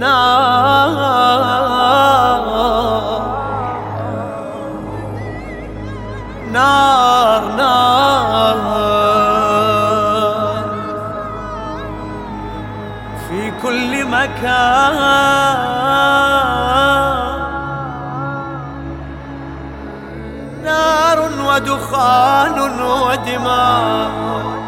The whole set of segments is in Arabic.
نار نار نار. في كل مكان. نار ودخان ودماء.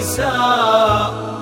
ونساء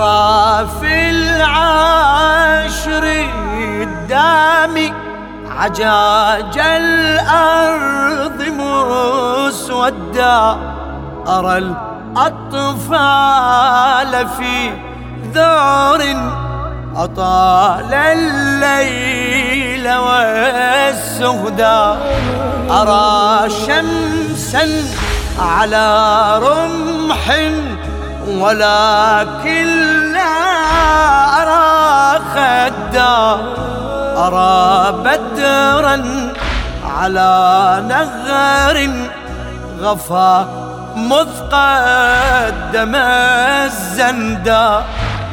أرى في العشر الدامي عجاج الأرض مسودا. أرى الأطفال في ذعر أطال الليل والسهدا أرى شمسا على رمح ولكن لا أرى خدا أرى بدرا على نغر غفا مذ قدم الزندا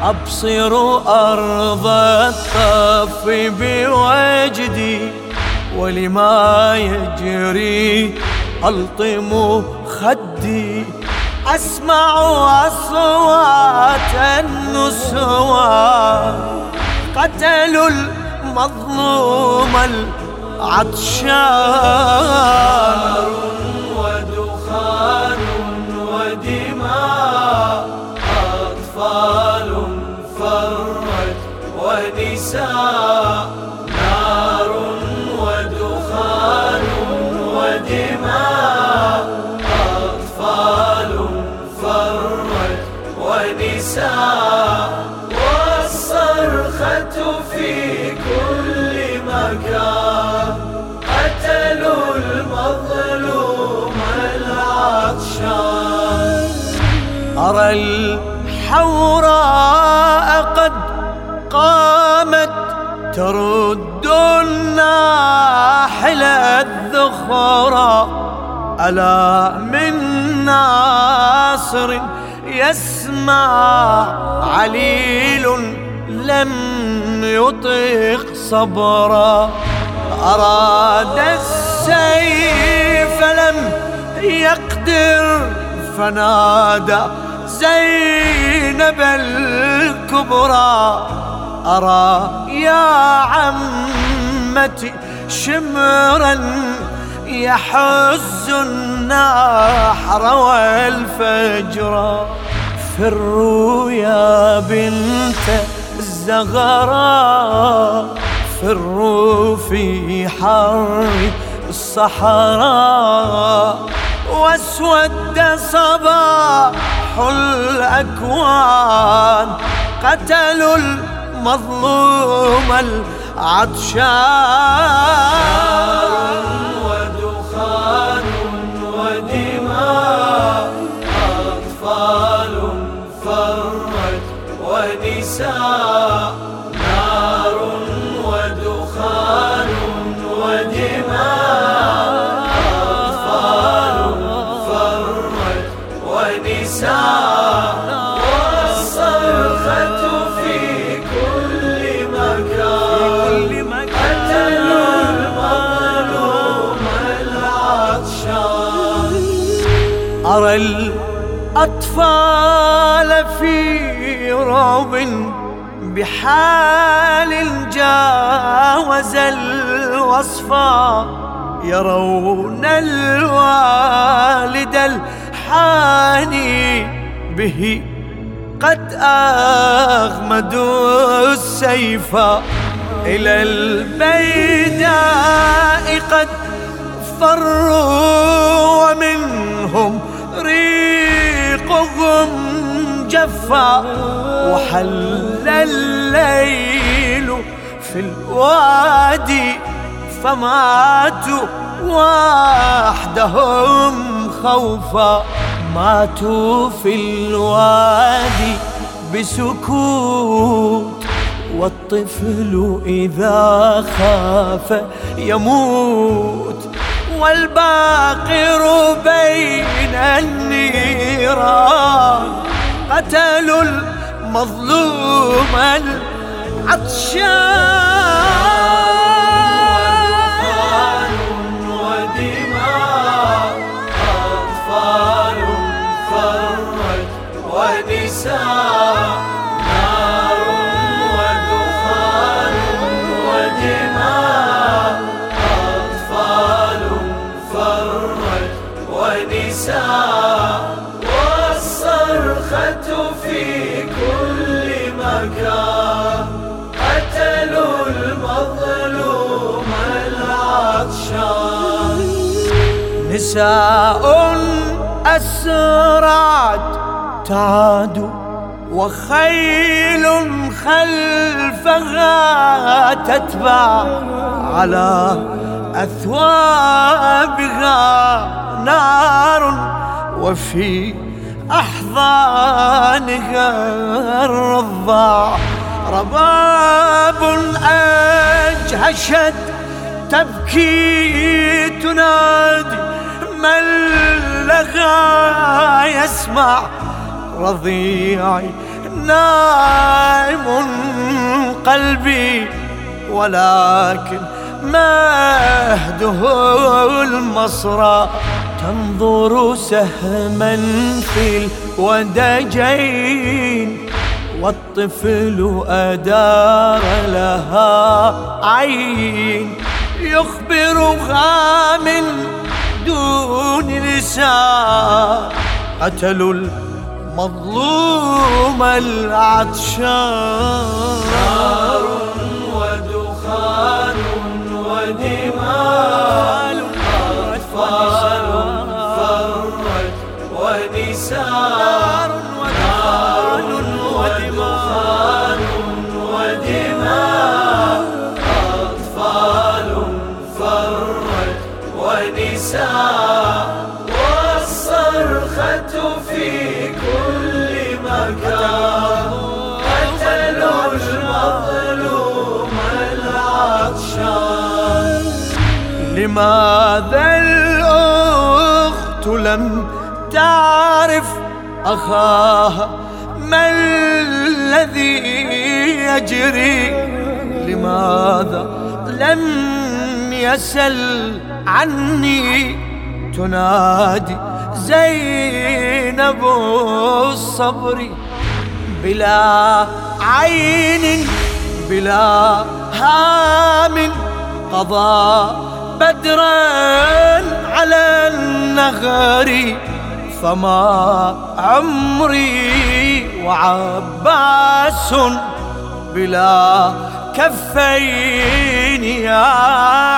أبصر أرض الطف بوجدي ولما يجري ألطم خدي. أسمع أصوات النسوان قتلوا المظلوم العطشان. والصرخة في كل مكان. قتلوا المظلوم العطشان. أرى الحوراء قد قامت ترد الناحل الذخرى ألا من ناصر يسمع عليل لم يطيق صبرا. أراد السيف لم يقدر. فنادى زينب الكبرى. أرى يا عمتي شمرا يحز النحر والفجر. فروا يا بنت الزغراء فروا في حر الصحراء واسود صباح الأكوان قتلوا المظلوم العطشان ونساء أرى الأطفال في رعب بحال جاوز الوصفا يرون الوالد الحاني به قد أغمدوا السيف إلى البيداء قد فروا ومنهم ريقهم جفا وحل الليل في الوادي فماتوا وحدهم خوفا ماتوا في الوادي بسكوت والطفل إذا خاف يموت والباقر بين النيران. قتلوا المظلوم العطشان. كل مكان قتلوا المظلوم العطشان. نساء أسرعت تعاد وخيل خلفها تتبع على أثوابها نار وفي أحضانها الرضاع رباب أجهشت تبكي تنادي من لها يسمع. رضيعي نائم قلبي ولكن مهده المصرى. تنظر سهما في الودجين والطفل أدار لها عين. يخبرها من دون لسان. قتلوا مظلوم العطشان. نار ودخان ودماء. ونساء نار ودخان ودماء أطفال فرت ونساء والصرخة في مكان قتلوا المظلوم العطشان. لماذا الأخت لم تعرف أخاها ما الذي يجري؟ لماذا لم يسل عني؟ تنادي زينب الصبر بلا عين بلا هام. قضى بدرا على النغر. فما عمري وعباس بلا كفين يا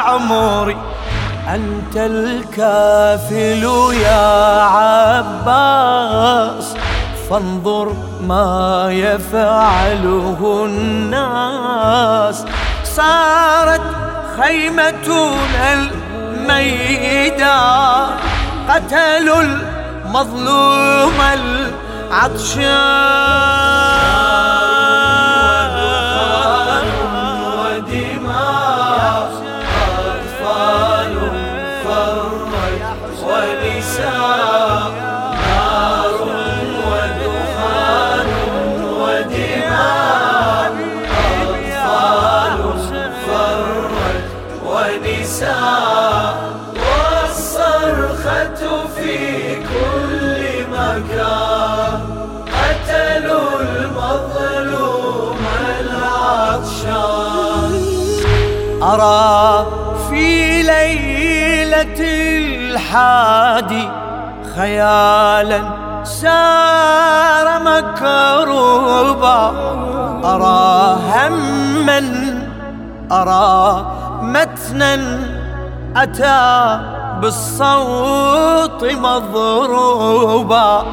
عمري. أنت الكافل يا عباس فانظر ما يفعله الناس. صارت خيمتنا الميدان قتلوا المظلوم العطشان ودماء أطفال فرت ونساء العطشان. أرى في ليلة الحادي خيالا سار مكروبا أرى هما أرى متنا أتى بالصوت مضروبا.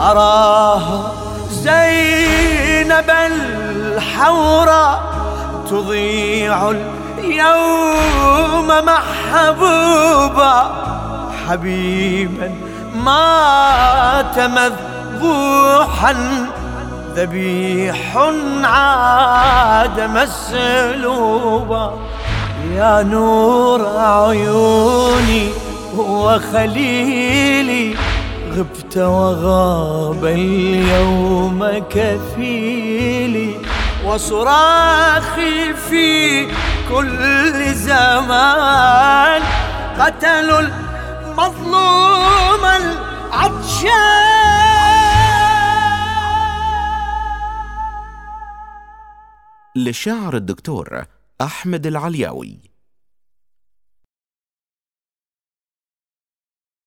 أراها زينب الحورى تضيع اليوم محبوبا حبيبا مات مذبوحا. ذبيح عاد مسلوبا يا نور عيوني وخليلي. غبت وغاب اليوم كفيلي وصراخي في كل زمان. قتلوا المظلوم العطشان. للشاعر الدكتور أحمد العلياوي.